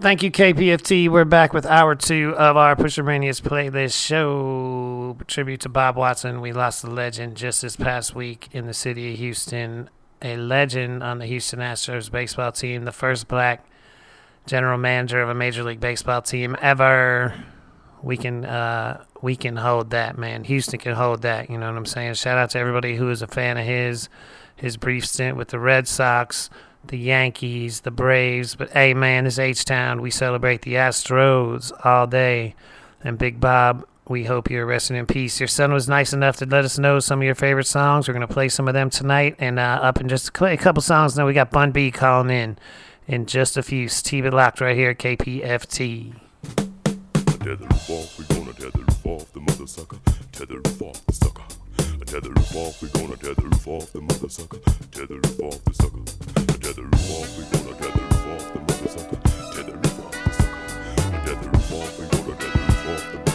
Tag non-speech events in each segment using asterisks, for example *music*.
Thank you, KPFT. We're back with hour two of our Pusher Mania's playlist show. Tribute to Bob Watson. We lost a legend just this past week in the city of Houston. A legend on the Houston Astros baseball team, the first black general manager of a Major League Baseball team ever. We can uh, we can hold that, man. Houston can hold that. You know what I'm saying? Shout out to everybody who is a fan of his. His brief stint with the Red Sox the Yankees, the Braves. But hey, man, this H Town, we celebrate the Astros all day. And Big Bob, we hope you're resting in peace. Your son was nice enough to let us know some of your favorite songs. We're going to play some of them tonight. And uh, up in just a couple songs now, we got Bun B calling in in just a few. Steve it locked right here, KPFT. Tether off, we gonna tether off the mother sucker. Tether off the sucker. Tether roof off, we gonna tether roof off the mother sucker. Tether roof off the sucker tether roof off, we gonna tether roof off the mother sucker. Roof off the sucker. Roof off, we gonna roof off the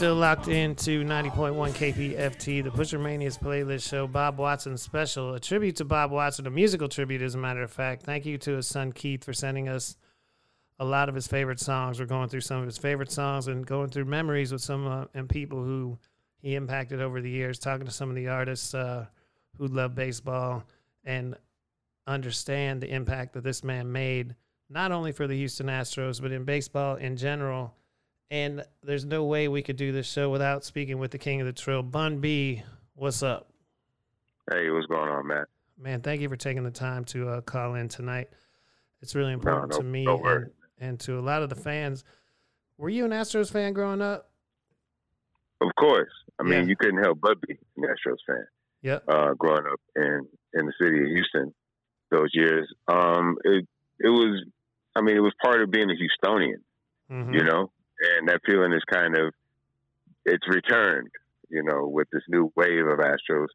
still locked into 90.1 KPFT, the Pusher Mania's playlist show, Bob Watson special, a tribute to Bob Watson, a musical tribute, as a matter of fact. Thank you to his son Keith for sending us a lot of his favorite songs. We're going through some of his favorite songs and going through memories with some uh, and people who he impacted over the years, talking to some of the artists uh, who love baseball and understand the impact that this man made, not only for the Houston Astros, but in baseball in general. And there's no way we could do this show without speaking with the king of the Trill, Bun B. What's up, Hey, what's going on, Matt? man? Thank you for taking the time to uh, call in tonight. It's really important no- to me no and, and to a lot of the fans. Were you an Astros fan growing up? Of course. I mean, Yeah. you couldn't help but be an Astros fan Yeah. uh, growing up in in the city of Houston those years. Um, it it was, I mean, it was part of being a Houstonian, hmm you know, and that feeling is kind of it's returned, you know, with this new wave of Astros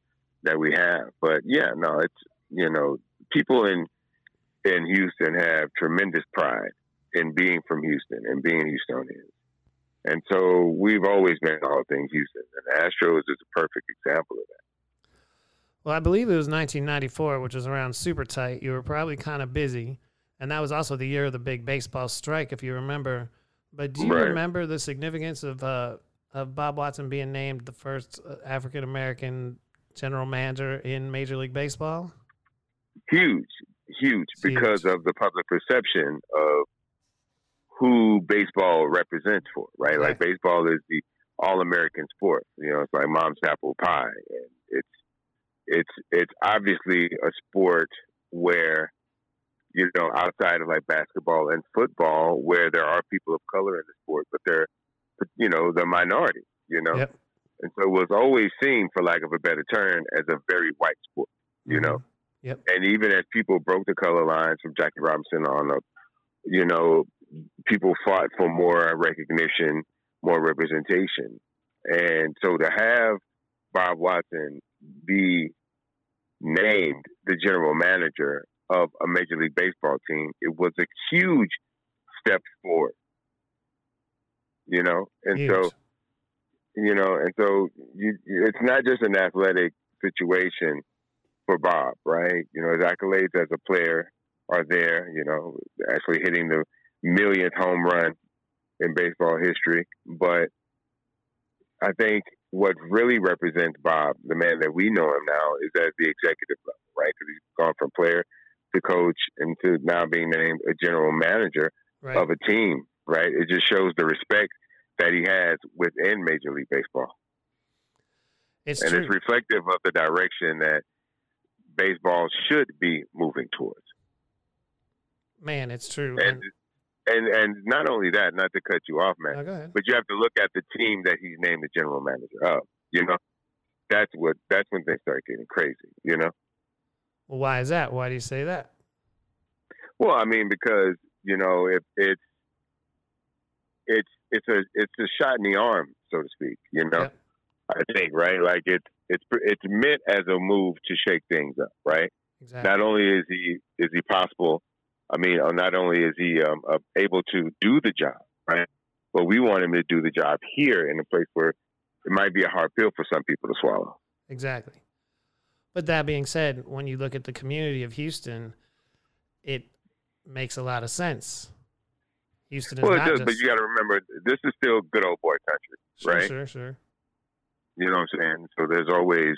that we have. But yeah, no, it's you know, people in in Houston have tremendous pride in being from Houston and being Houstonians. And so we've always been all things Houston. And Astros is a perfect example of that. Well, I believe it was 1994, which was around super tight. You were probably kind of busy, and that was also the year of the big baseball strike, if you remember. But do you Right. remember the significance of uh, of Bob Watson being named the first African American general manager in Major League Baseball? Huge, huge, It's because huge. of the public perception of who baseball represents for, right? Like Right. baseball is the all American sport. You know, it's like mom's apple pie. And it's it's it's obviously a sport where you know, outside of like basketball and football, where there are people of color in the sport, but they're, you know, the minority, you know? Yep. And so it was always seen, for lack of a better term, as a very white sport, you know? Mm-hmm. Yep. And even as people broke the color lines from Jackie Robinson on up, you know, people fought for more recognition, more representation. And so to have Bob Watson be named the general manager of a Major League Baseball team, it was a huge step forward. You know, and Huge. so you know, and so you, it's not just an athletic situation for Bob, right? You know, his accolades as a player are there. You know, actually hitting the millionth home run in baseball history, but I think what really represents Bob, the man that we know him now, is at the executive level, right? Because he's gone from player to coach and to now being named a general manager right. of a team, right? It just shows the respect that he has within Major League Baseball. it's and true. it's reflective of the direction that baseball should be moving towards. Man, it's true. And and and not only that, not to cut you off, man, No, but you have to look at the team that he's named the general manager of. You know, that's what that's when things start getting crazy. You know, Well, why is that? Why do you say that? well, I mean, because you know, if it's it's it's a it's a shot in the arm, so to speak. You know, Yep. I think right, like it's it's it's meant as a move to shake things up, right? Exactly. not only is he is he possible i mean uh, not only is he um, uh, able to do the job right but we want him to do the job here in a place where it might be a hard pill for some people to swallow Exactly. But that being said, when you look at the community of Houston, it makes a lot of sense. Houston is Well, it not does, just but you got to remember this is still good old boy country, sure, right? sure, sure. You know what I'm saying? So there's always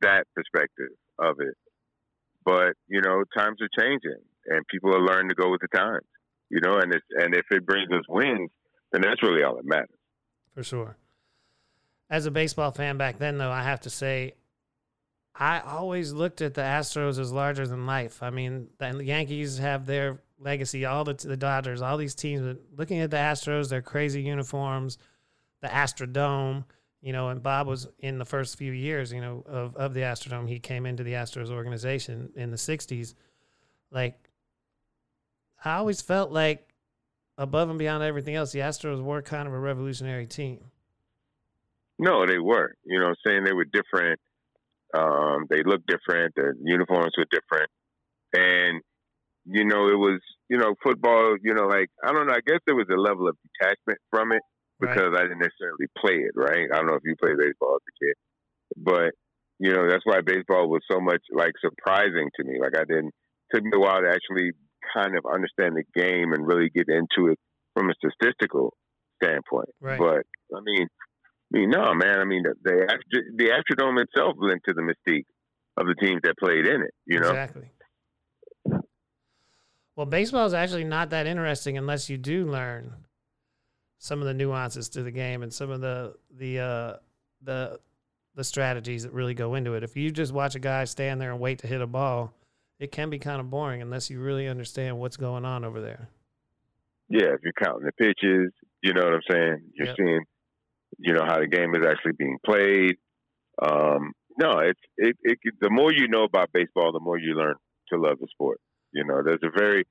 that perspective of it. But you know, times are changing, and people are learning to go with the times. You know, and it's and if it brings us wins, then that's really all that matters. for sure. As a baseball fan back then, though, I have to say, I always looked at the Astros as larger than life. I mean, the Yankees have their legacy, all the the Dodgers, all these teams. But looking at the Astros, their crazy uniforms, the Astrodome, you know, and Bob was in the first few years, you know, of of the Astrodome. He came into the Astros organization in the '60s. Like, I always felt like above and beyond everything else, the Astros were kind of a revolutionary team. No, they were. You know, saying they were different. Um, they looked different. The uniforms were different, and you know, it was you know football. You know, like I don't know. I guess there was a level of detachment from it Right. because I didn't necessarily play it. Right? I don't know if you played baseball as a kid, but you know that's why baseball was so much like surprising to me. Like I didn't. Took me a while to actually kind of understand the game and really get into it from a statistical standpoint. Right. But I mean, I mean, no, man. I mean, the the, the Astrodome itself lent to the mystique of the teams that played in it. You know, Exactly. Well, baseball is actually not that interesting unless you do learn some of the nuances to the game and some of the the uh, the the strategies that really go into it. If you just watch a guy stand there and wait to hit a ball, it can be kind of boring unless you really understand what's going on over there. yeah. If you're counting the pitches, you know what I'm saying. You're Yep. seeing, you know, how the game is actually being played. Um, no, it's it, it. The more you know about baseball, the more you learn to love the sport. You know, there's a very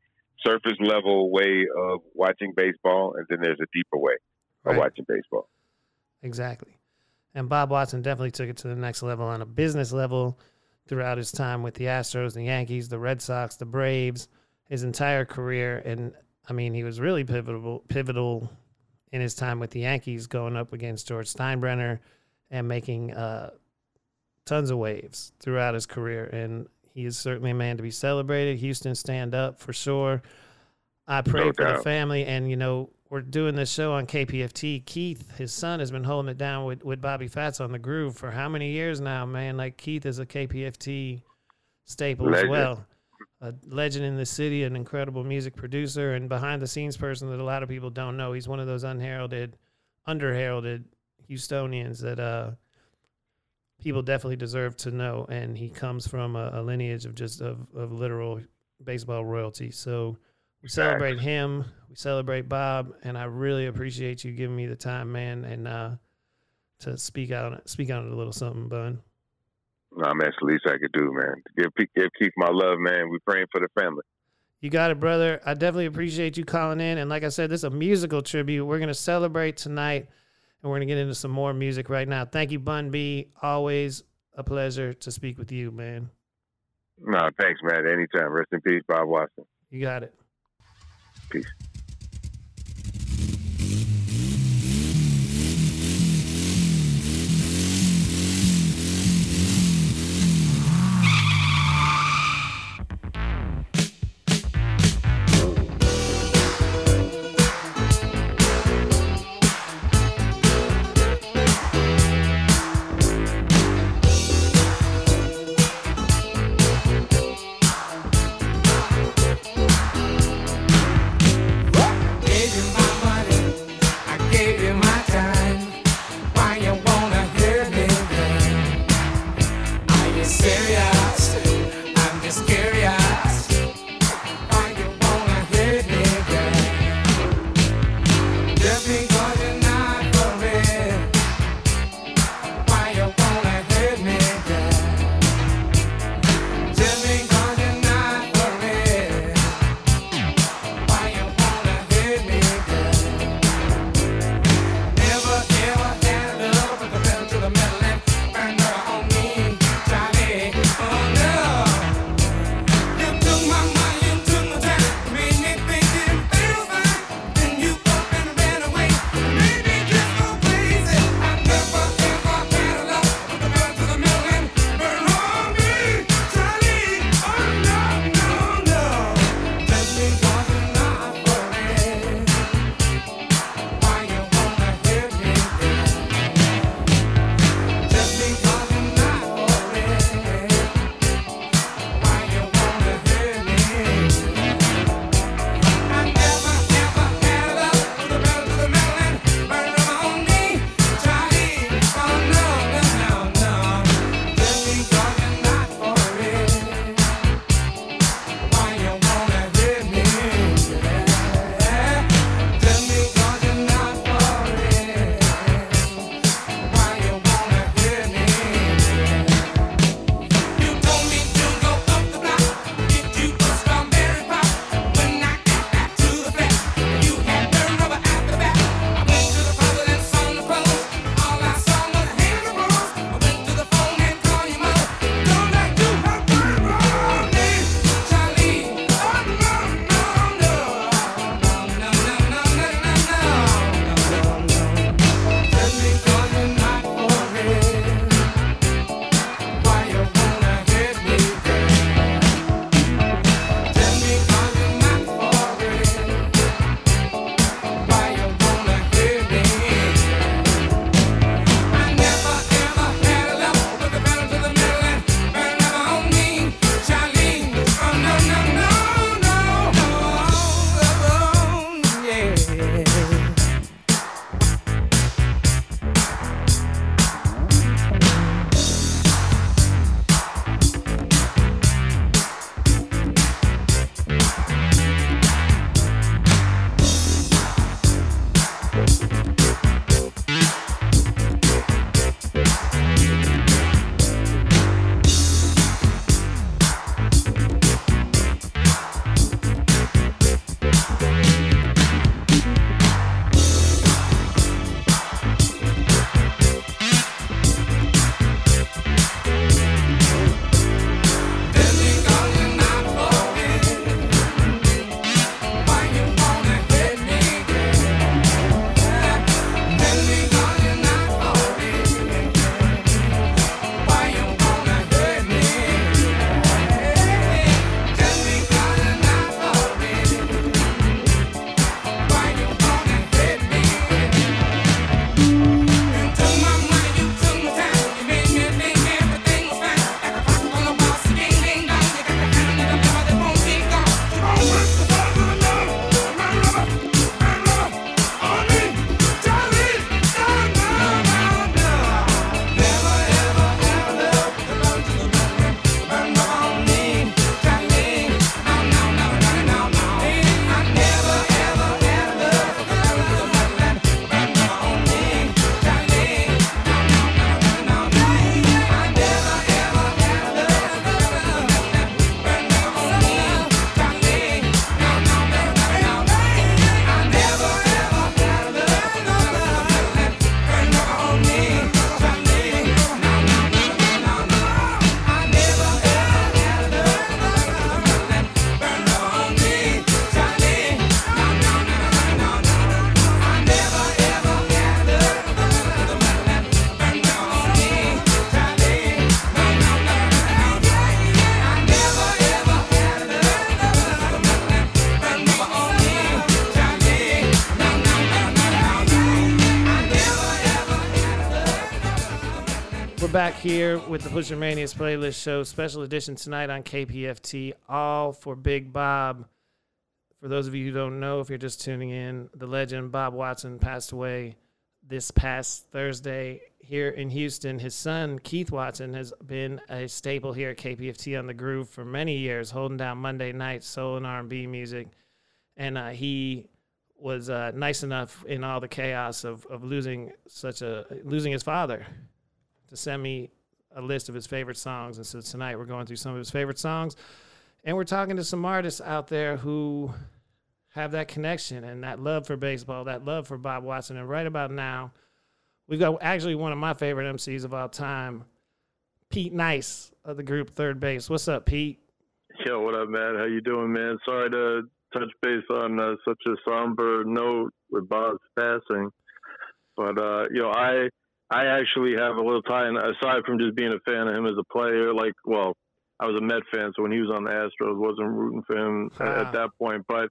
surface level way of watching baseball, and then there's a deeper way of watching baseball. Exactly. And Bob Watson definitely took it to the next level on a business level throughout his time with the Astros, the Yankees, the Red Sox, the Braves, his entire career. And I mean, he was really pivotal pivotal in his time with the Yankees, going up against George Steinbrenner and making uh, tons of waves throughout his career. And he is certainly a man to be celebrated. Houston, stand up for sure. I pray No for the family. And, you know, we're doing this show on KPFT. Keith, his son, has been holding it down with, with Bobby Fats on the groove for how many years now, man? Like, Keith is a KPFT staple as well. A legend in the city, an incredible music producer, and behind the scenes person that a lot of people don't know. He's one of those unheralded, underheralded Houstonians that uh, people definitely deserve to know. And he comes from a, a lineage of just of, of literal baseball royalty. So we celebrate him. We celebrate Bob, and I really appreciate you giving me the time, man, and uh, to speak out on it, speak on it a little something, bud. No, man, it's the least I could do, man. Give give Keith my love, man. We praying for the family. You got it, brother. I definitely appreciate you calling in. And like I said, this is a musical tribute. We're going to celebrate tonight, and we're going to get into some more music right now. Thank you, Bun B. Always a pleasure to speak with you, man. No, thanks, man. Anytime. Rest in peace, Bob Watson. You got it. Peace. Back here with the Pusher Manias playlist show, special edition tonight on KPFT, all for Big Bob. For those of you who don't know, if you're just tuning in, the legend Bob Watson passed away this past Thursday here in Houston. His son, Keith Watson, has been a staple here at KPFT on the Groove for many years, holding down Monday night soul and R&B music. And uh, he was uh, nice enough in all the chaos of, of losing such a losing his father to send me a list of his favorite songs. And so tonight we're going through some of his favorite songs, and we're talking to some artists out there who have that connection and that love for baseball, that love for Bob Watson. And right about now, we've got actually one of my favorite MCs of all time, Pete Nice of the group Third Base. What's up, Pete? Yo, what up, man? How you doing, man? Sorry to touch base on uh, such a somber note with Bob's passing, but uh, you know, I I actually have a little tie in, aside from just being a fan of him as a player. Like, well, I was a Met fan, so when he was on the Astros, wasn't rooting for him at, Ah. at that point. But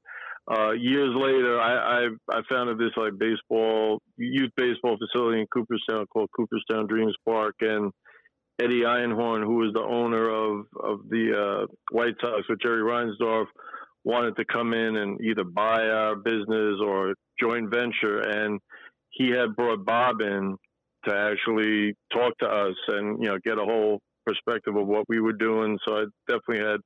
uh, years later, I, I I founded this like baseball youth baseball facility in Cooperstown called Cooperstown Dreams Park, and Eddie Einhorn, who was the owner of of the uh, White Sox with Jerry Reinsdorf, wanted to come in and either buy our business or joint venture, and he had brought Bob in to actually talk to us and you know get a whole perspective of what we were doing. So I definitely had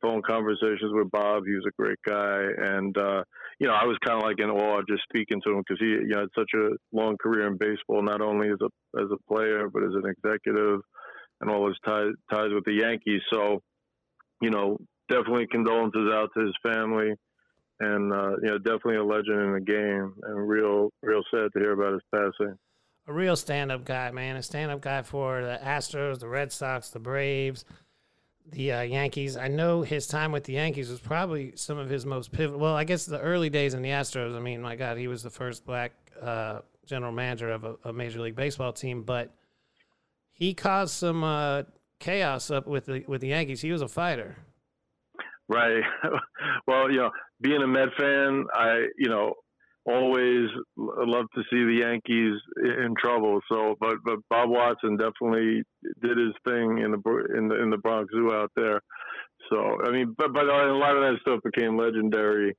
phone conversations with Bob. He was a great guy, and uh, you know I was kind of like in awe just speaking to him because he you know had such a long career in baseball, not only as a as a player but as an executive, and all his ties ties with the Yankees. So you know definitely condolences out to his family. And uh, you know, definitely a legend in the game, and real, real sad to hear about his passing. A real stand-up guy, man. A stand-up guy for the Astros, the Red Sox, the Braves, the uh, Yankees. I know his time with the Yankees was probably some of his most pivotal. Well, I guess the early days in the Astros. I mean, my God, he was the first black uh, general manager of a, a Major League Baseball team, but he caused some uh, chaos up with the with the Yankees. He was a fighter. Right. *laughs* well, you know, being a Met fan, I, you know, always love to see the Yankees in trouble. So, but but Bob Watson definitely did his thing in the in the in the Bronx Zoo out there. So, I mean, but but a lot of that stuff became legendary.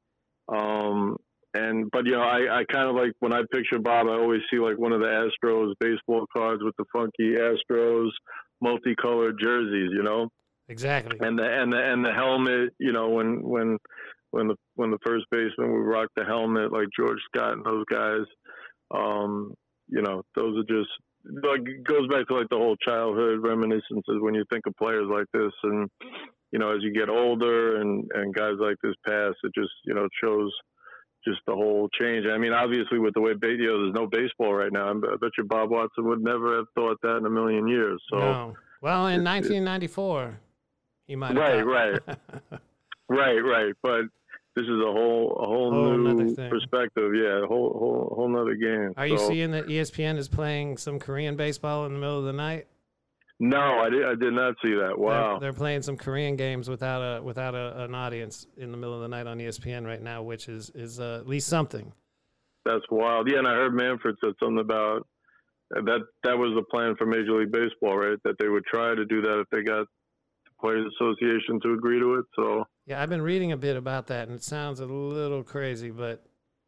Um, and but you know, I I kind of like when I picture Bob, I always see like one of the Astros baseball cards with the funky Astros multicolored jerseys. You know Exactly. and the and the and the helmet. You know, when when when the when the first baseman would rock the helmet, like George Scott and those guys. Um, you know, those are just like it goes back to like the whole childhood reminiscences when you think of players like this, and you know, as you get older and and guys like this pass, it just you know shows just the whole change. I mean, obviously, with the way you know, there's no baseball right now. I bet you Bob Watson would never have thought that in a million years. So. no. Well, in it's- 1994, he might. Right, right. *laughs* Right, right. But this is a whole a whole, Whole new perspective. Yeah, a whole whole whole nother game. Are you seeing that ESPN is playing some Korean baseball in the middle of the night? No, I did. I did not see that. They're- Wow. They're, playing some Korean games without a without a, an audience in the middle of the night on ESPN right now, which is is uh, at least something. That's wild. Yeah, and I heard Manfred said something about that. That was the plan for Major League Baseball, right? That they would try to do that if they got the Players Association to agree to it. So Yeah, I've been reading a bit about that, and it sounds a little crazy, but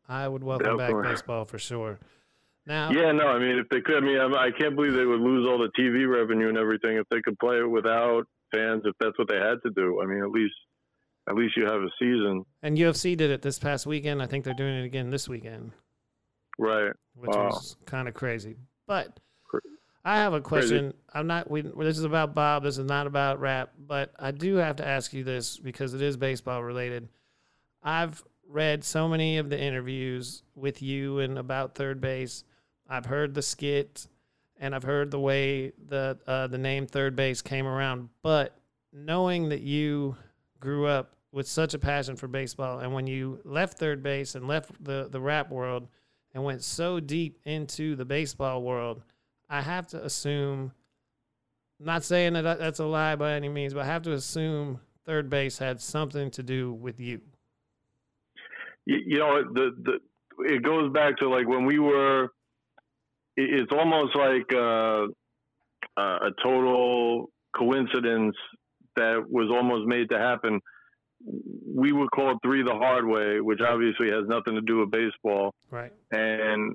I would welcome Definitely. back baseball for sure. Now, yeah, no, I mean, if they could, I mean, I, can't believe they would lose all the TV revenue and everything if they could play it without fans. If that's what they had to do, I mean, at least at least you have a season, and UFC did it this past weekend. I think they're doing it again this weekend, right? which Wow. was kind of crazy. But I have a question. I'm not. We, this is about Bob. This is not about rap. But I do have to ask you this because it is baseball related. I've read so many of the interviews with you and about third base. I've heard the skit, and I've heard the way the uh, the name third base came around. But knowing that you grew up with such a passion for baseball, and when you left third base and left the the rap world and went so deep into the baseball world, I have to assume. Not saying that that's a lie by any means, but I have to assume third base had something to do with you. you, you know the the it goes back to like when we were it's almost like uh uh, a total coincidence that was almost made to happen. We were called three the hard way, which obviously has nothing to do with baseball, Right. and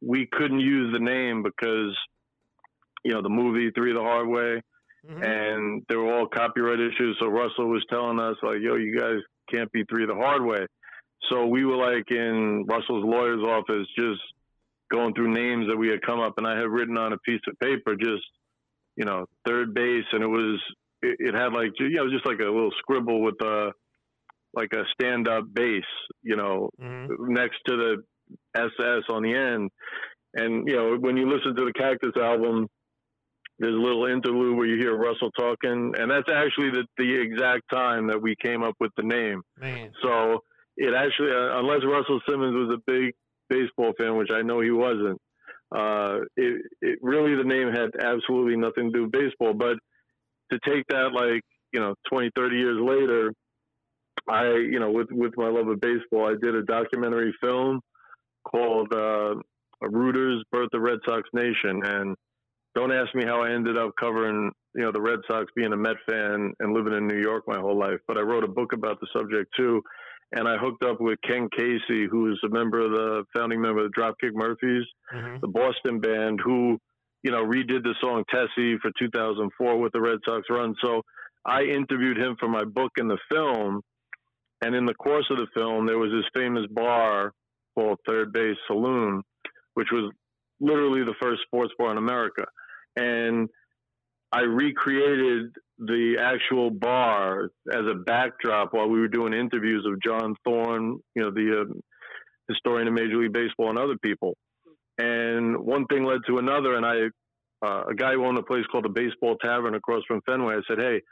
we couldn't use the name because you know the movie Three the Hard Way, Mhm. and there were all copyright issues. So Russell was telling us like, "Yo, you guys can't be Three the Hard Way." So we were like in Russell's lawyer's office, just going through names that we had come up, and I had written on a piece of paper just you know third base, and it was it, it had like you know just like a little scribble with a like a stand up base, you know, Mhm. next to the SS on the end. And you know, when you listen to the Cactus album, there's a little interlude where you hear Russell talking, and that's actually the, the exact time that we came up with the name. Man. So it actually, uh, unless Russell Simmons was a big baseball fan, which I know he wasn't, uh, it, it really the name had absolutely nothing to do with baseball. But to take that like you know 20, 30 years later, I you know with with my love of baseball, I did a documentary film called uh, "Rooters Birth of Red Sox Nation," and don't ask me how I ended up covering you know the Red Sox, being a Met fan and living in New York my whole life. But I wrote a book about the subject too, and I hooked up with Ken Casey, who is a member of the founding member of the Dropkick Murphys, Mhm. the Boston band, who you know redid the song Tessie for 2004 with the Red Sox run. So I interviewed him for my book and the film, and in the course of the film, there was this famous bar called Third Base Saloon, which was literally the first sports bar in America, and I recreated the actual bar as a backdrop while we were doing interviews of John Thorn, you know, the uh, historian of Major League Baseball, and other people. And one thing led to another, and I, uh, a guy who owned a place called the Baseball Tavern across from Fenway, I said, "Hey,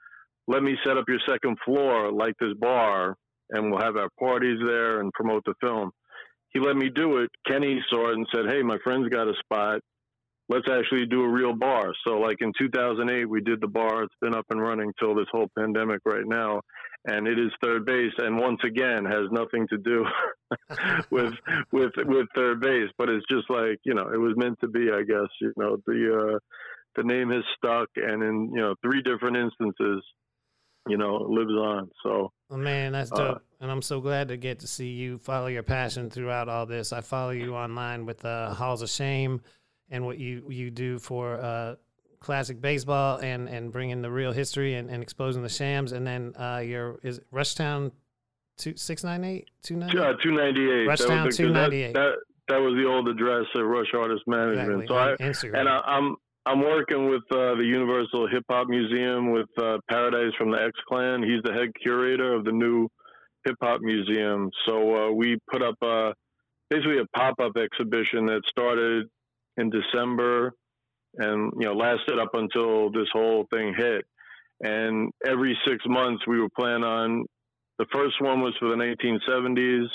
let me set up your second floor like this bar, and we'll have our parties there and promote the film." He let me do it. Kenny saw it and said, "Hey, my friend's got a spot. Let's actually do a real bar." So, like in 2008, we did the bar. It's been up and running till this whole pandemic right now, and it is third base. And once again, has nothing to do *laughs* with with with third base, but it's just like you know, it was meant to be. I guess you know the uh, the name has stuck, and in you know three different instances, you know, it lives on. So Well, man, that's Uh, and I'm so glad to get to see you follow your passion throughout all this. I follow you online with uh, Halls of Shame and what you, you do for uh, classic baseball and, and bringing the real history and, and exposing the shams. And then uh, your is it Rushtown two, 698? 298? uh, two ninety eight. Rushtown 298. That, that that was the old address at Rush Artist Management. Exactly. So I Instagram. and I, I'm I'm working with uh, the Universal Hip Hop Museum with uh, Paradise from the X Clan. He's the head curator of the new hip hop museum. So uh, we put up uh, basically a pop up exhibition that started in December and you know lasted up until this whole thing hit. And every six months we were planning on. The first one was for the 1970s.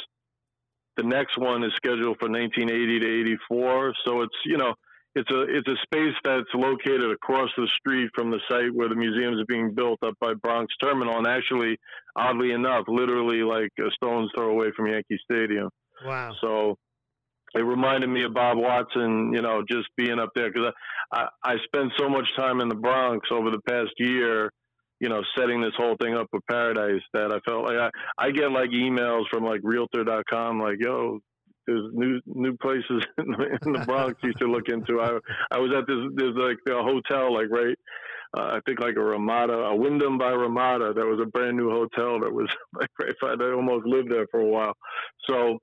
The next one is scheduled for 1980 to 84. So it's you know it's a it's a space that's located across the street from the site where the museum is being built up by Bronx Terminal, and actually, oddly enough, literally like a stone's throw away from Yankee Stadium. wow. So it reminded me of Bob Watson, you know, just being up there because I, I I spent so much time in the Bronx over the past year, you know, setting this whole thing up with Paradise that I felt like I, I get like emails from like Realtor.com, like, yo, there's new new places *laughs* in the, in the Bronx you should look into. I I was at this there's like a hotel like right. Uh, I think like a Ramada, a Wyndham by Ramada. That was a brand new hotel that was *laughs* like right. I almost lived there for a while. So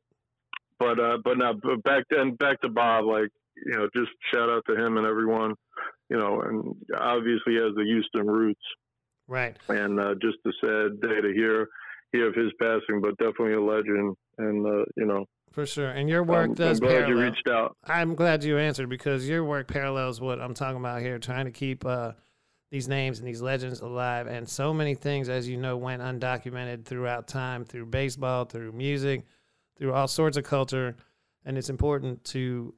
but uh, but now but back then back to Bob, like you know, just shout out to him and everyone, you know, and obviously he has the Houston roots, Right. and uh, just a sad day to hear hear of his passing, but definitely a legend, and uh, you know, For sure. And your work I'm, does I'm glad parallel. you reached out. I'm glad you answered because your work parallels what I'm talking about here, trying to keep uh, these names and these legends alive. And so many things, as you know, went undocumented throughout time through baseball, through music, through all sorts of culture. And it's important to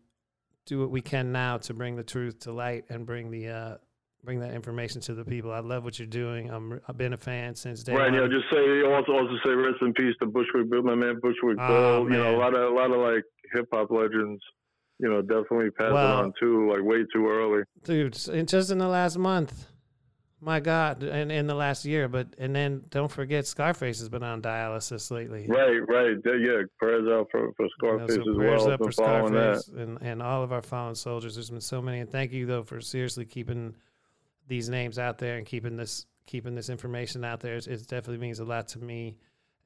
do what we can now to bring the truth to light and bring the uh, bring that information to the people. I love what you're doing. I'm, I've been a fan since day Right, one. you know, just say also also say rest in peace to Bushwick Bill, my man Bushwick Oh, Bill. You know, a lot of a lot of like hip hop legends. you know, definitely pass Well- on too, like way too early. dude. in- Just in the last month, my God, and in the last year. But and then don't forget, Scarface has been on dialysis lately. Right, right. Yeah, prayers out for, for You know, Scarface so as prayers well. up for following that. Scarface and, and all of our fallen soldiers. There's been so many, and thank you though for seriously keeping these names out there and keeping this keeping this information out there. It definitely means a lot to me.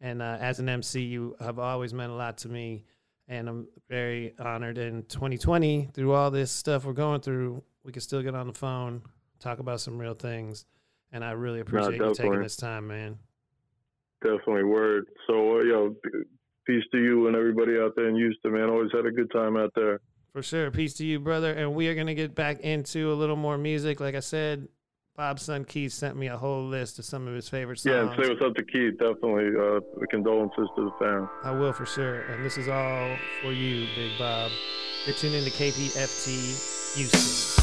And uh, as an MC, you have always meant a lot to me, and I'm very honored. In 2020, through all this stuff we're going through, we can still get on the phone, talk about some real things, and I really appreciate you taking this time, man. Definitely word. So, uh, yo, peace to you and everybody out there in Houston, man. Always had a good time out there. For sure. Peace to you, brother. And we are going to get back into a little more music. Like I said, Bob's son Keith sent me a whole list of some of his favorite songs. Yeah, and say what's up to Keith. Definitely. Uh, condolences to the fam. I will for sure. And this is all for you, Big Bob. You're tuned into KPFT Houston.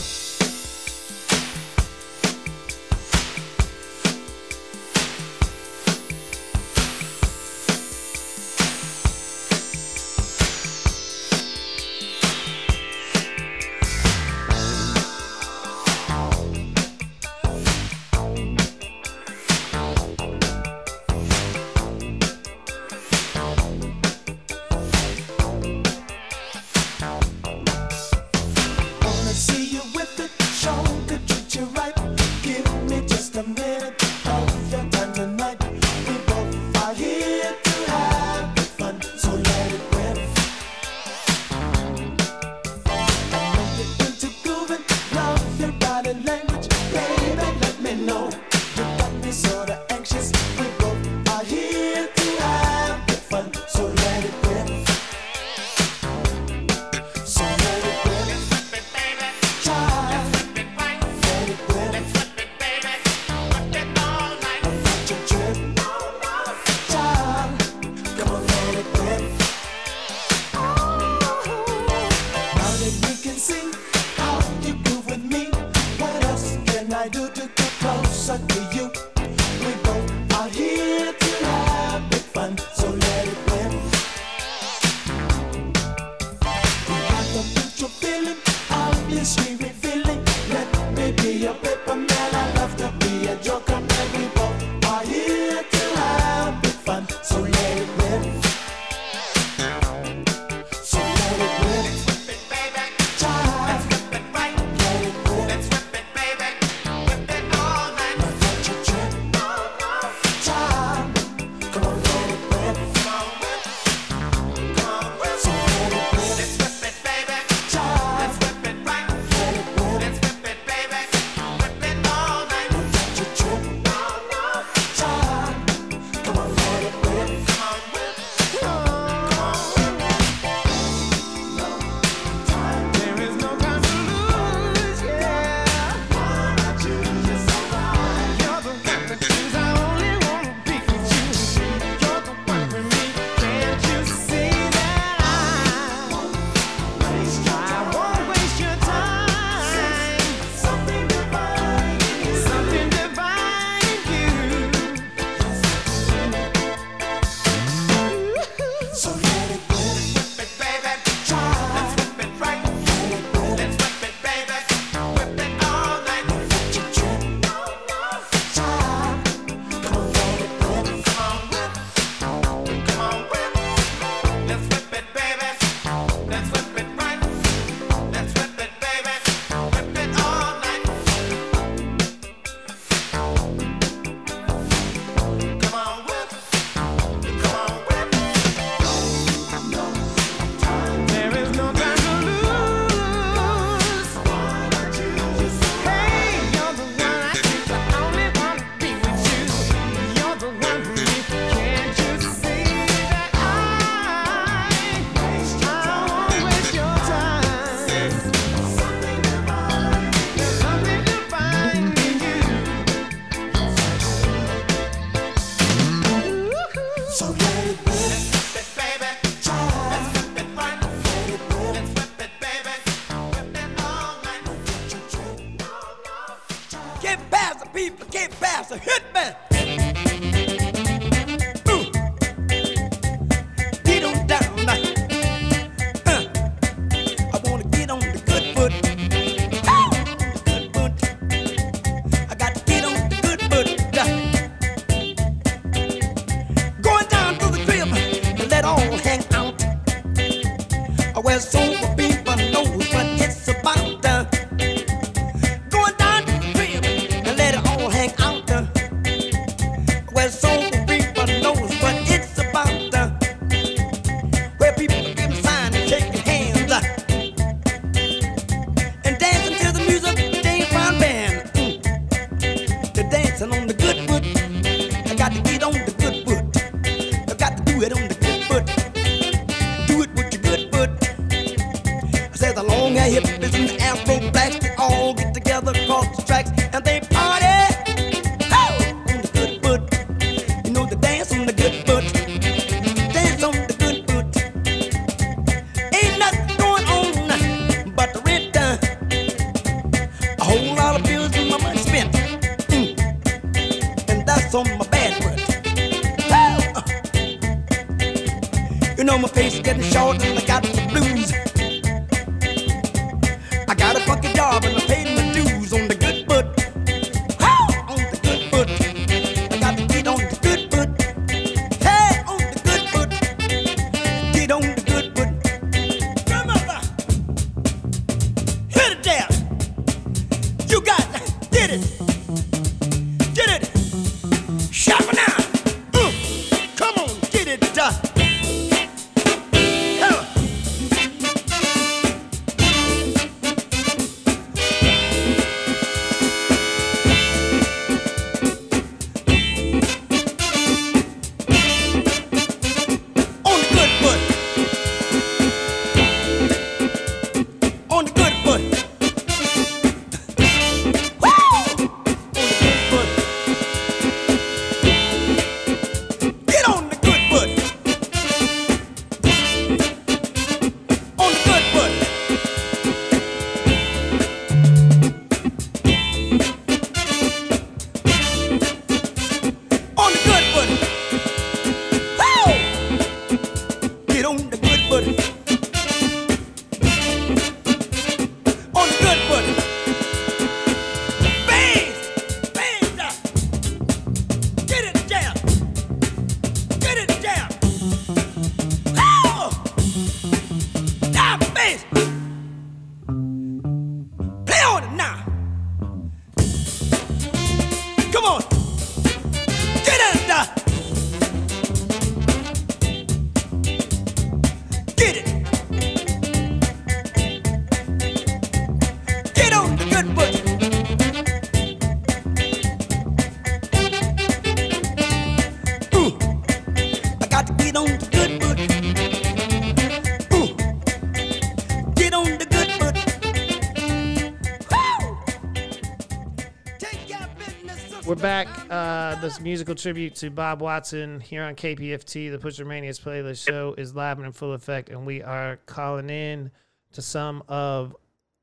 Musical tribute to Bob Watson here on KPFT. The Pusher Manias playlist show is live and in full effect, and we are calling in to some of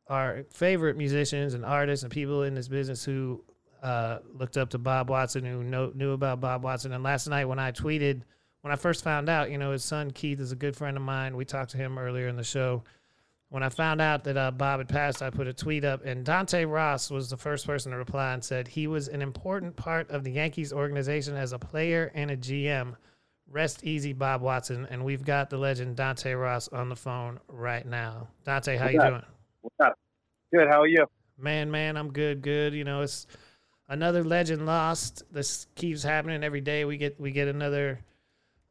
our favorite musicians and artists and people in this business who uh, looked up to Bob Watson, who know, knew about Bob Watson. And last night when I tweeted, when I first found out, you know, his son Keith is a good friend of mine. We talked to him earlier in the show. When I found out that uh, Bob had passed, I put a tweet up, and Dante Ross was the first person to reply and said he was an important part of the Yankees organization as a player and a GM. Rest easy, Bob Watson, and we've got the legend Dante Ross on the phone right now. Dante, how you up? doing? What's up? Good. How are you? Man, man, I'm good, good. You know, it's another legend lost. This keeps happening every day. We get we get another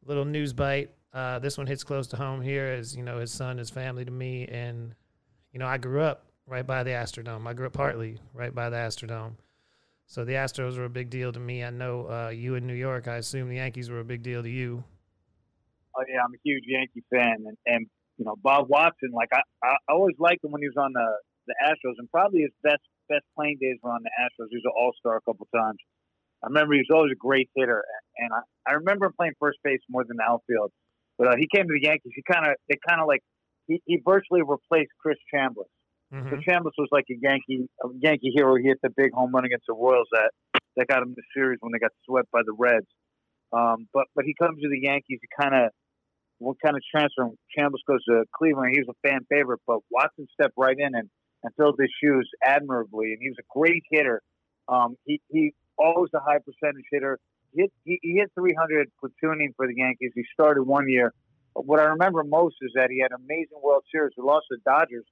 little news bite. Uh, this one hits close to home here, as you know, his son is family to me, and you know, I grew up right by the Astrodome. I grew up partly right by the Astrodome, so the Astros were a big deal to me. I know uh, you in New York. I assume the Yankees were a big deal to you. Oh yeah, I'm a huge Yankee fan, and, and you know Bob Watson. Like I, I always liked him when he was on the the Astros, and probably his best best playing days were on the Astros. He was an All Star a couple times. I remember he was always a great hitter, and I, I remember him playing first base more than the outfield. But uh, he came to the Yankees. He kind of they kind of like he, he virtually replaced Chris Chambliss. Mhm. Chris Chambliss was like a Yankee a Yankee hero. He hit the big home run against the Royals that that got him the series when they got swept by the Reds. Um, but but he comes to the Yankees. He kind of what kind of transfer? Chambliss goes to Cleveland. He was a fan favorite, but Watson stepped right in and, and filled his shoes admirably. And he was a great hitter. Um, he he always a high percentage hitter. He hit, he, he hit 300 platooning for the Yankees. He started one year. But what I remember most is that he had an amazing World Series. We lost the Dodgers,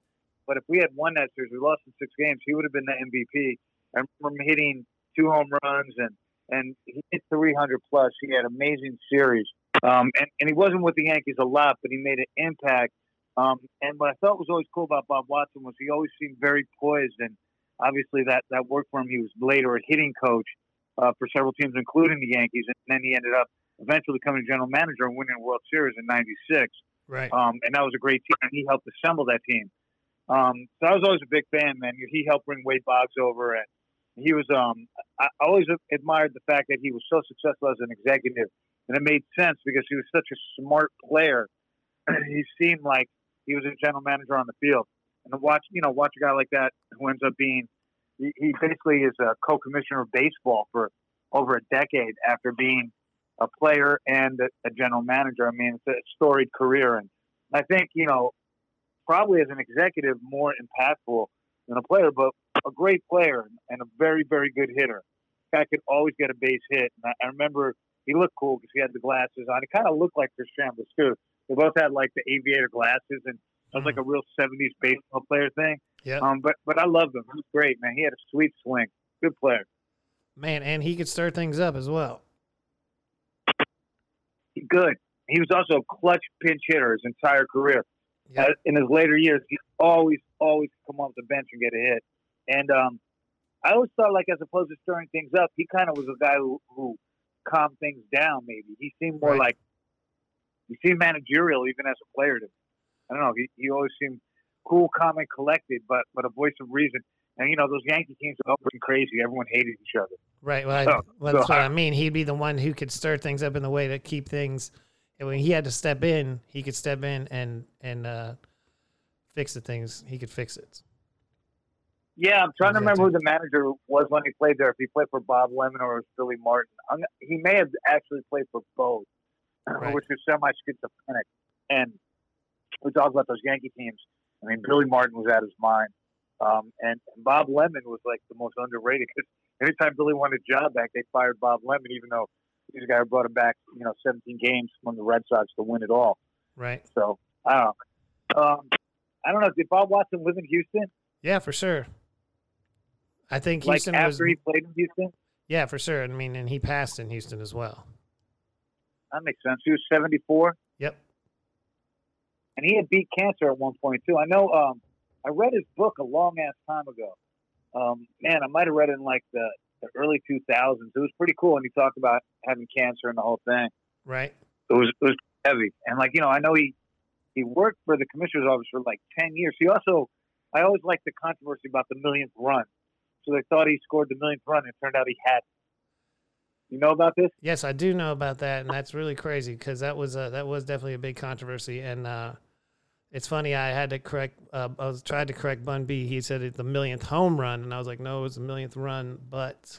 but if we had won that series, we lost in six games. He would have been the MVP. I remember him hitting two home runs and and he hit 300 plus. He had amazing series. Um, and, and he wasn't with the Yankees a lot, but he made an impact. Um, and what I thought was always cool about Bob Watson was he always seemed very poised, and obviously that that worked for him. He was later a hitting coach uh, for several teams, including the Yankees, and then he ended up eventually becoming general manager and winning a World Series in '96. Right. Um, and that was a great team, and he helped assemble that team. Um, so I was always a big fan, man. He helped bring Wade Boggs over, and he was. Um, I I always admired the fact that he was so successful as an executive, and it made sense because he was such a smart player. *clears throat* he seemed like he was a general manager on the field, and to watch, you know, watch a guy like that who ends up being, he, he basically is a co-commissioner of baseball for over a decade after being a player and a, a general manager. I mean, it's a storied career, and I think you know, probably as an executive, more impactful than a player, but a great player and a very, very good hitter. Guy could always get a base hit. And I, I remember he looked cool because he had the glasses on. He kind of looked like Chris Chambliss too. They both had like the aviator glasses, and it was like hmm. a real '70s baseball player thing. Yeah. Um, but but I loved him. He was great, man. He had a sweet swing. Good player. Man, and he could stir things up as well. Good. He was also a clutch pinch hitter his entire career. Yep. Uh, in his later years, he always, always come off the bench and get a hit. And um, I always thought, like, as opposed to stirring things up, he kind of was a guy who, who calmed things down. Maybe he seemed more Right. like he seemed managerial, even as a player. To me. I don't know. He, he always seemed cool, calm, and collected, but but a voice of reason. And you know, those Yankee teams were going crazy. Everyone hated each other. Right. Well, I, So- well, so that's what I- I mean. He'd be the one who could stir things up in the way to keep things. And when he had to step in, he could step in and and uh, fix the things. He could fix it. Yeah, I'm trying to remember who the manager was when he played there. If he played for Bob Lemon or Billy Martin, I'm, he may have actually played for both, *clears throat* Right. which is semi-schizophrenic. And we talk about those Yankee teams. I mean, Billy Martin was out of his mind, um, and, and Bob Lemon was like the most underrated because anytime Billy wanted a job back, they fired Bob Lemon, even though he's the guy who brought him back, you know, 17 games from the Red Sox to win it all. Right. So I don't know. Um, I don't know. Did Bob Watson live in Houston? Yeah, for sure. I think Like Houston after was. he played in Houston? Yeah, for sure. I mean, and he passed in Houston as well. That makes sense. He was 74, Yep. And he had beat cancer at one point too. I know. Um, I read his book a long ass time ago. Um, man, I might have read it in like the, the early 2000s. It was pretty cool, and he talked about having cancer and the whole thing. Right. It was it was heavy, and like you know, I know he he worked for the commissioner's office for like 10 years. He also, I always liked the controversy about the millionth run. So they thought he scored the millionth run, and it turned out he hadn't. You know about this? Yes, I do know about that, and that's really crazy because that was uh, that was definitely a big controversy. And uh, it's funny, I had to correct. Uh, I was tried to correct Bun B. He said it's the millionth home run, and I was like, no, it was the millionth run. But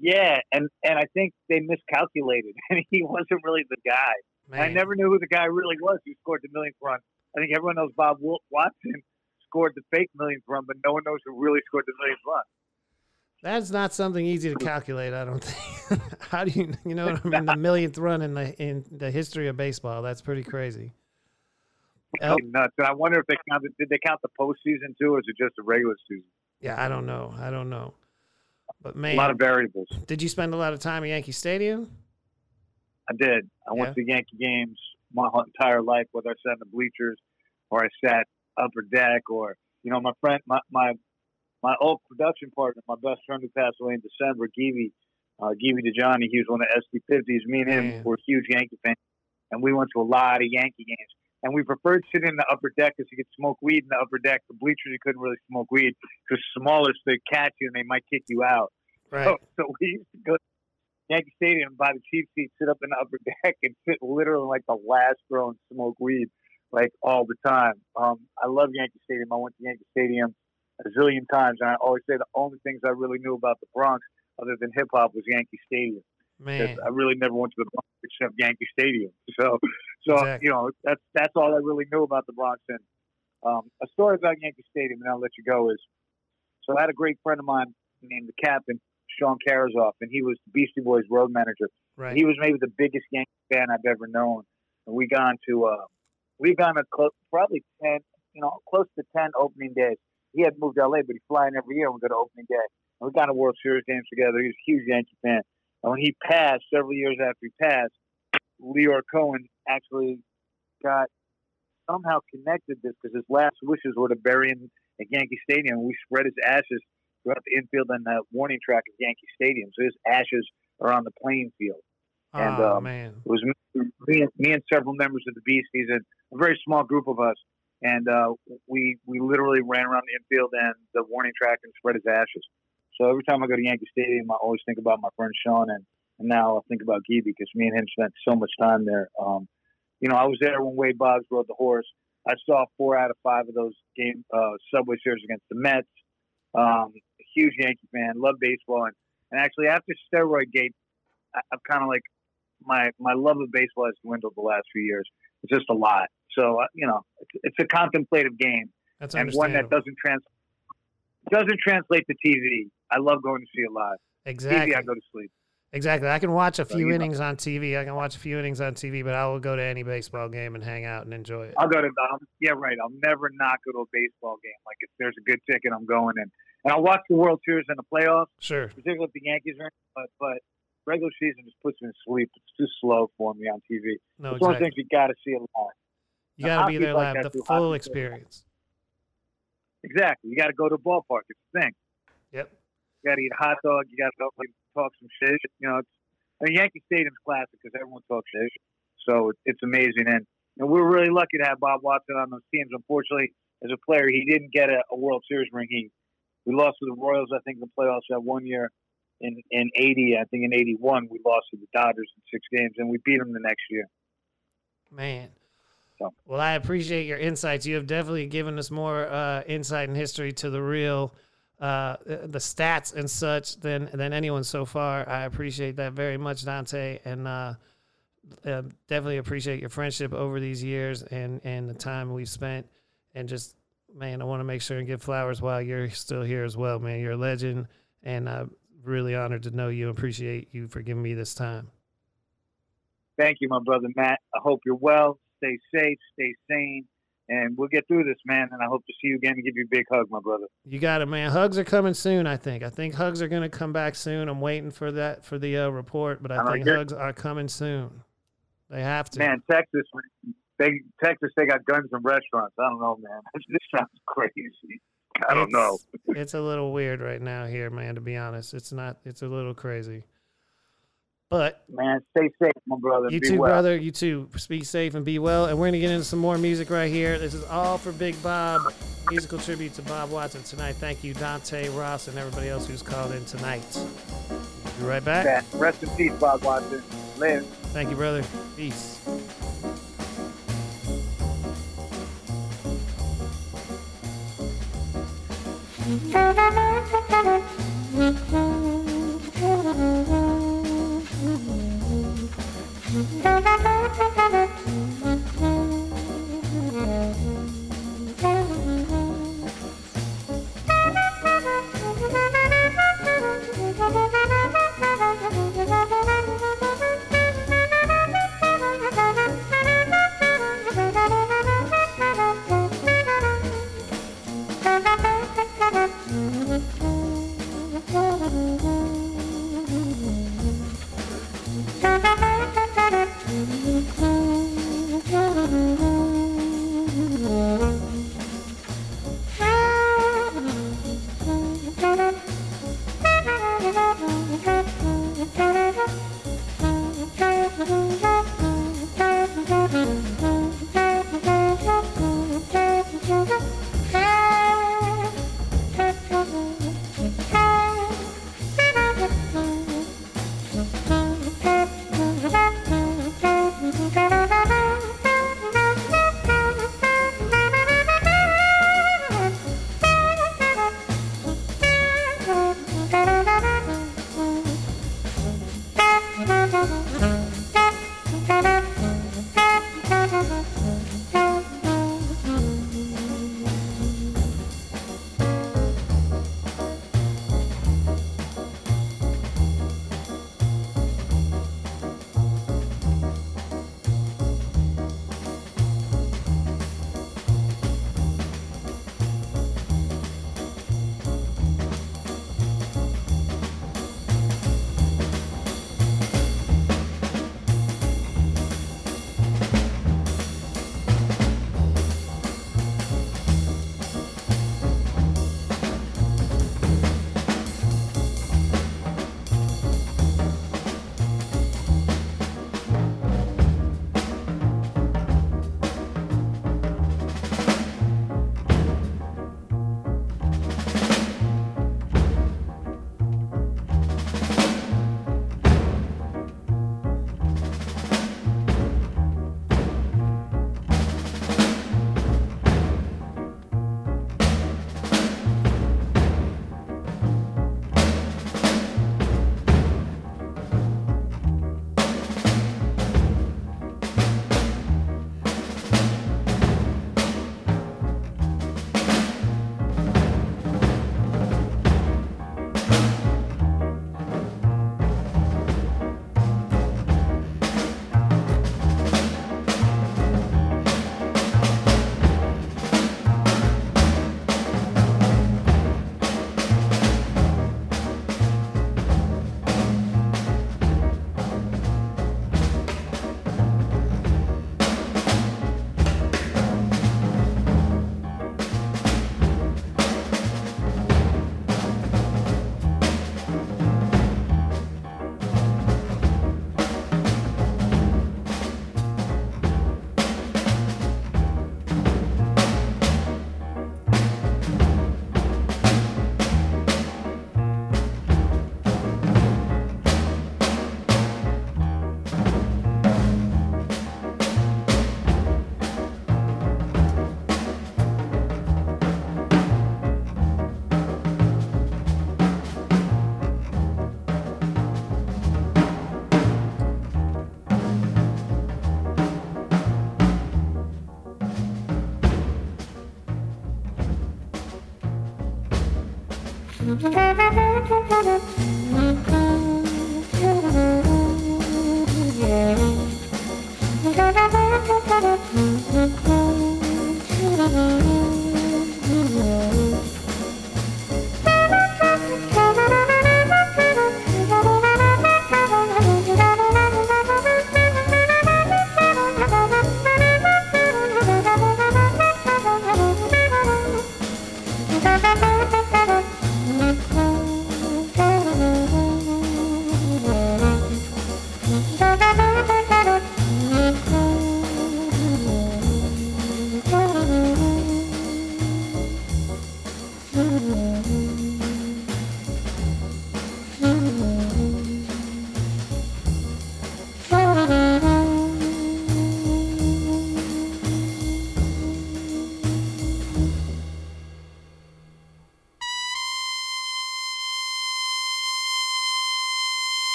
Yeah, and and I think they miscalculated, *laughs* and he wasn't really the guy. man, I never knew who the guy really was who scored the millionth run. I think everyone knows Bob Watson scored the fake millionth run, but no one knows who really scored the millionth run. That's not something easy to calculate. I don't think. *laughs* How do you, you know what I mean? The *laughs* millionth run in the in the history of baseball. That's pretty crazy. El- nuts. And I wonder if they counted. Did they count the postseason too, or is it just the regular season? yeah, I don't know. I don't know. But man, A lot of variables. did you spend a lot of time at Yankee Stadium? I did. I went to Yankee games my whole entire life, whether I sat in the bleachers or I sat upper deck, or you know, my friend, my my my old production partner, my best friend who passed away in December, Geeby, uh, Geeby Dajani, he was one of the SD50s. Me and him Man. were huge Yankee fans, and we went to a lot of Yankee games. And we preferred sitting in the upper deck because you could smoke weed in the upper deck. The bleachers, you couldn't really smoke weed because smaller, so they catch you and they might kick you out. Right. So, *laughs* so we used to go to Yankee Stadium, buy the cheap seat, sit up in the upper *laughs* deck, and sit literally like the last row and smoke weed like all the time. Um, I love Yankee Stadium. I went to Yankee Stadium a zillion times, and I always say the only things I really knew about the Bronx, other than hip hop, was Yankee Stadium. Man, I really never went to the Bronx except Yankee Stadium. *laughs* So, so Exactly. you know that's that's all I really knew about the Bronx. And um, a story about Yankee Stadium, and I'll let you go is. So I had a great friend of mine named the captain, Sean Carasov, and he was the Beastie Boys road manager. right. He was maybe the biggest Yankee fan I've ever known. And we gone to uh, we gone to close, probably ten, you know, close to ten opening days. He had moved to LA, but he's flying every year. We go to opening day. And we gone to World Series games together. He was a huge Yankee fan. And when he passed, several years after he passed, Lyor Cohen actually got somehow connected this because his last wishes were to bury him at Yankee Stadium. We spread his ashes throughout the infield and the warning track of Yankee Stadium. So his ashes are on the playing field. and, oh um, man, It was me, me and several members of the Beasties and a very small group of us and uh, we we literally ran around the infield and the warning track and spread his ashes. So every time I go to Yankee Stadium, I always think about my friend Sean, and, and now I think about Guy because me and him spent so much time there. Um, you know, I was there when Wade Boggs rode the horse. I saw four out of five of those game uh, Subway Series against the Mets. Um, huge Yankee fan, love baseball, and, and actually after steroid gate, I, I'm kind of like my my love of baseball has dwindled the last few years. It's just a lot. So uh, you know, it's, it's a contemplative game That's and one that doesn't trans doesn't translate to TV. I love going to see it live. Exactly. TV, I go to sleep. Exactly. I can watch a So, few know- innings on TV. I can watch a few innings on TV, but I will go to any baseball game and hang out and enjoy it. I'll go to um, yeah, right. I'll never not go to a baseball game. Like if there's a good ticket, I'm going in, and I'll watch the World Series and the playoffs, Sure. particularly if the Yankees are in. But but regular season just puts me to sleep. It's too slow for me on TV. No, it's one of the things you got to see it live. You got to be there live, that the full experience. Exactly. You got to go to a ballpark. It's the thing. Yep. You got to eat a hot dog. You got to go talk some shit. You know, it's, I mean, Yankee Stadium's classic because everyone talks shit. So it, it's amazing. And, and we're really lucky to have Bob Watson on those teams. Unfortunately, as a player, he didn't get a, a World Series ring. He we lost to the Royals, I think, in the playoffs that one year in in '80. I think in '81 we lost to the Dodgers in six games, and we beat them the next year. Man. So. Well, I appreciate your insights. You have definitely given us more uh, insight and history to the real, uh, the stats and such than than anyone so far. I appreciate that very much, Dante, and uh, uh, definitely appreciate your friendship over these years and and the time we've spent. And just man, I want to make sure and give flowers while you're still here as well, man. You're a legend, and I'm really honored to know you. Appreciate you for giving me this time. Thank you, my brother Matt. I hope you're well. Stay safe, stay sane, and we'll get through this, man. And I hope to see you again and give you a big hug, my brother. You got it, man. Hugs are coming soon. I think. I think hugs are going to come back soon. I'm waiting for that for the uh, report, but I, I think hugs are coming soon. They have to. Man, Texas, they Texas, they got guns in restaurants. I don't know, man. *laughs* This sounds crazy. I don't know. It's- a little weird right now here, man. To be honest, it's not. It's a little crazy. But Man, stay safe, my brother. you Be too, well. brother. You too. Speak safe and be well. And we're gonna get into some more music right here. This is all for Big Bob. Musical tribute to Bob Watson tonight. Thank you, Dante Ross, and everybody else who's called in tonight. Be right back. Rest in peace, Bob Watson. Live. Thank you, brother. Peace. Thank you.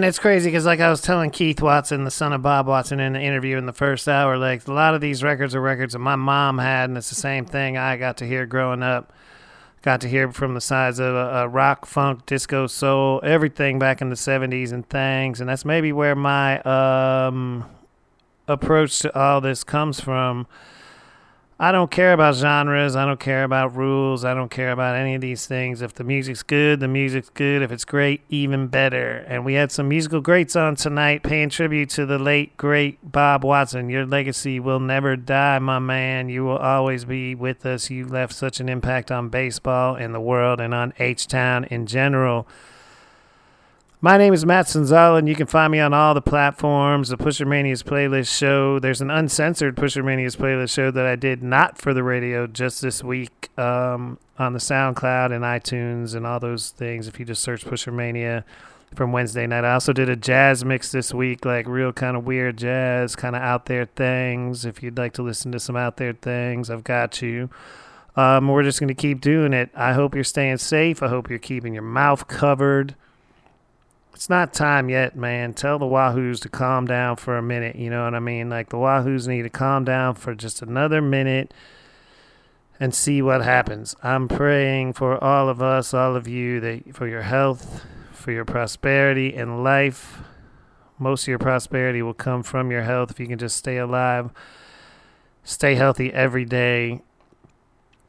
man, it's crazy because, like I was telling Keith Watson, the son of Bob Watson, in the interview in the first hour, like a lot of these records are records that my mom had, and it's the same thing I got to hear growing up. Got to hear from the sides of uh, rock, funk, disco, soul, everything back in the 70s and things. And that's maybe where my um, approach to all this comes from I don't care about genres. I don't care about rules. I don't care about any of these things. If the music's good, the music's good. If it's great, even better. And we had some musical greats on tonight, paying tribute to the late, great Bob Watson. Your legacy will never die, my man. You will always be with us. You left such an impact on baseball and the world and on H Town in general. My name is Matt Sonzala, and you can find me on all the platforms. The Pusher Mania's playlist show. There's an uncensored Pusher Mania's playlist show that I did not for the radio just this week um, on the SoundCloud and iTunes and all those things. If you just search Pusher Mania from Wednesday night, I also did a jazz mix this week, like real kind of weird jazz, kind of out there things. If you'd like to listen to some out there things, I've got you. Um, we're just going to keep doing it. I hope you're staying safe. I hope you're keeping your mouth covered it's not time yet, man. Tell the Wahoos to calm down for a minute. You know what I mean? Like the Wahoos need to calm down for just another minute and see what happens. I'm praying for all of us, all of you, that for your health, for your prosperity in life. Most of your prosperity will come from your health if you can just stay alive, stay healthy every day,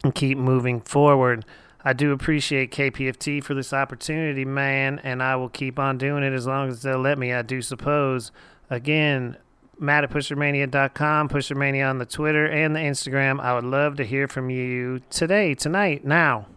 and keep moving forward. I do appreciate KPFT for this opportunity, man, and I will keep on doing it as long as they'll let me, I do suppose. Again, Matt at PusherMania.com, PusherMania on the Twitter and the Instagram. I would love to hear from you today, tonight, now.